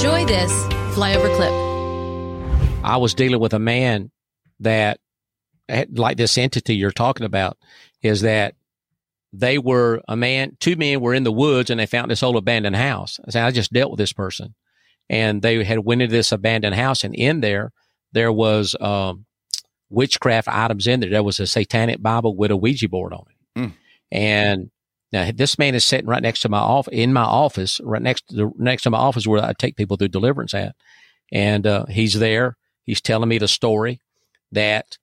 Enjoy this flyover clip. I was dealing with a man that like this entity you're talking about is that they were a man, two men were in the woods and they found this old abandoned house. I said, I just dealt with this person and they had went into this abandoned house and in there, there was, um, witchcraft items in there. There was a satanic Bible with a Ouija board on it. Mm. And now this man is sitting right next to my office, in my office, right next to the, next to my office where I take people through deliverance at. And, uh, he's there. He's telling me the story that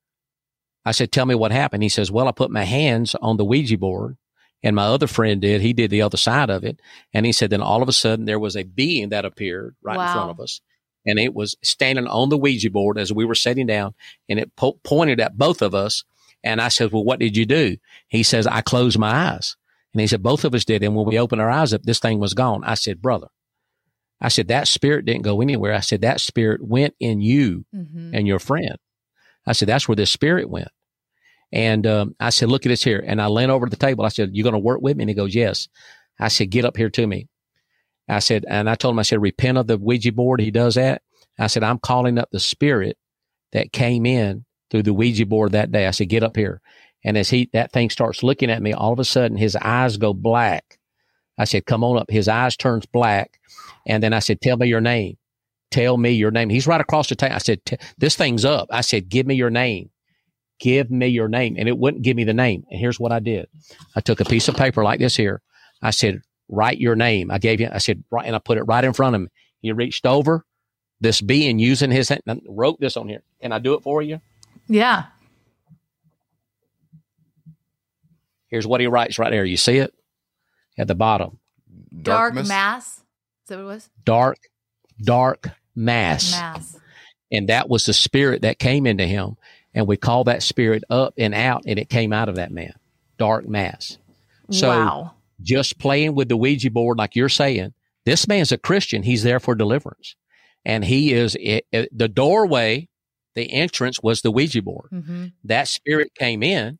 I said, tell me what happened. He says, well, I put my hands on the Ouija board and my other friend did. He did the other side of it. And he said, then all of a sudden there was a being that appeared right wow. in front of us. And it was standing on the Ouija board as we were sitting down and it po- pointed at both of us. And I said, well, what did you do? He says, I closed my eyes. And he said, both of us did. And when we opened our eyes up, this thing was gone. I said, brother, I said, that spirit didn't go anywhere. I said, that spirit went in you mm-hmm. and your friend. I said, that's where this spirit went. And um, I said, look at this here. And I leaned over to the table. I said, you going to work with me? And he goes, yes. I said, get up here to me. I said, and I told him, I said, repent of the Ouija board. He does that. I said, I'm calling up the spirit that came in through the Ouija board that day. I said, get up here. And as he, that thing starts looking at me, all of a sudden his eyes go black. I said, come on up. His eyes turns black. And then I said, tell me your name. Tell me your name. He's right across the table. I said, this thing's up. I said, give me your name give me your name. And it wouldn't give me the name. And here's what I did. I took a piece of paper like this here. I said, write your name. I gave you, I said, right, and I put it right in front of him. He reached over this being using his hand, wrote this on here. Can I do it for you? Yeah. Here's what he writes right there. You see it at the bottom. Dark mass. Is that what it was? Dark, dark mass. Mass. And that was the spirit that came into him and we call that spirit up and out and it came out of that man dark mass so wow. just playing with the ouija board like you're saying this man's a christian he's there for deliverance and he is it, it, the doorway the entrance was the ouija board mm-hmm. that spirit came in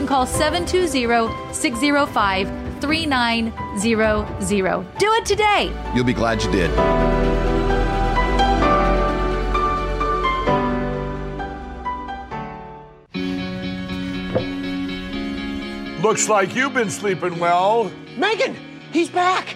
call 720 605 3900. Do it today. You'll be glad you did. Looks like you've been sleeping well. Megan, he's back.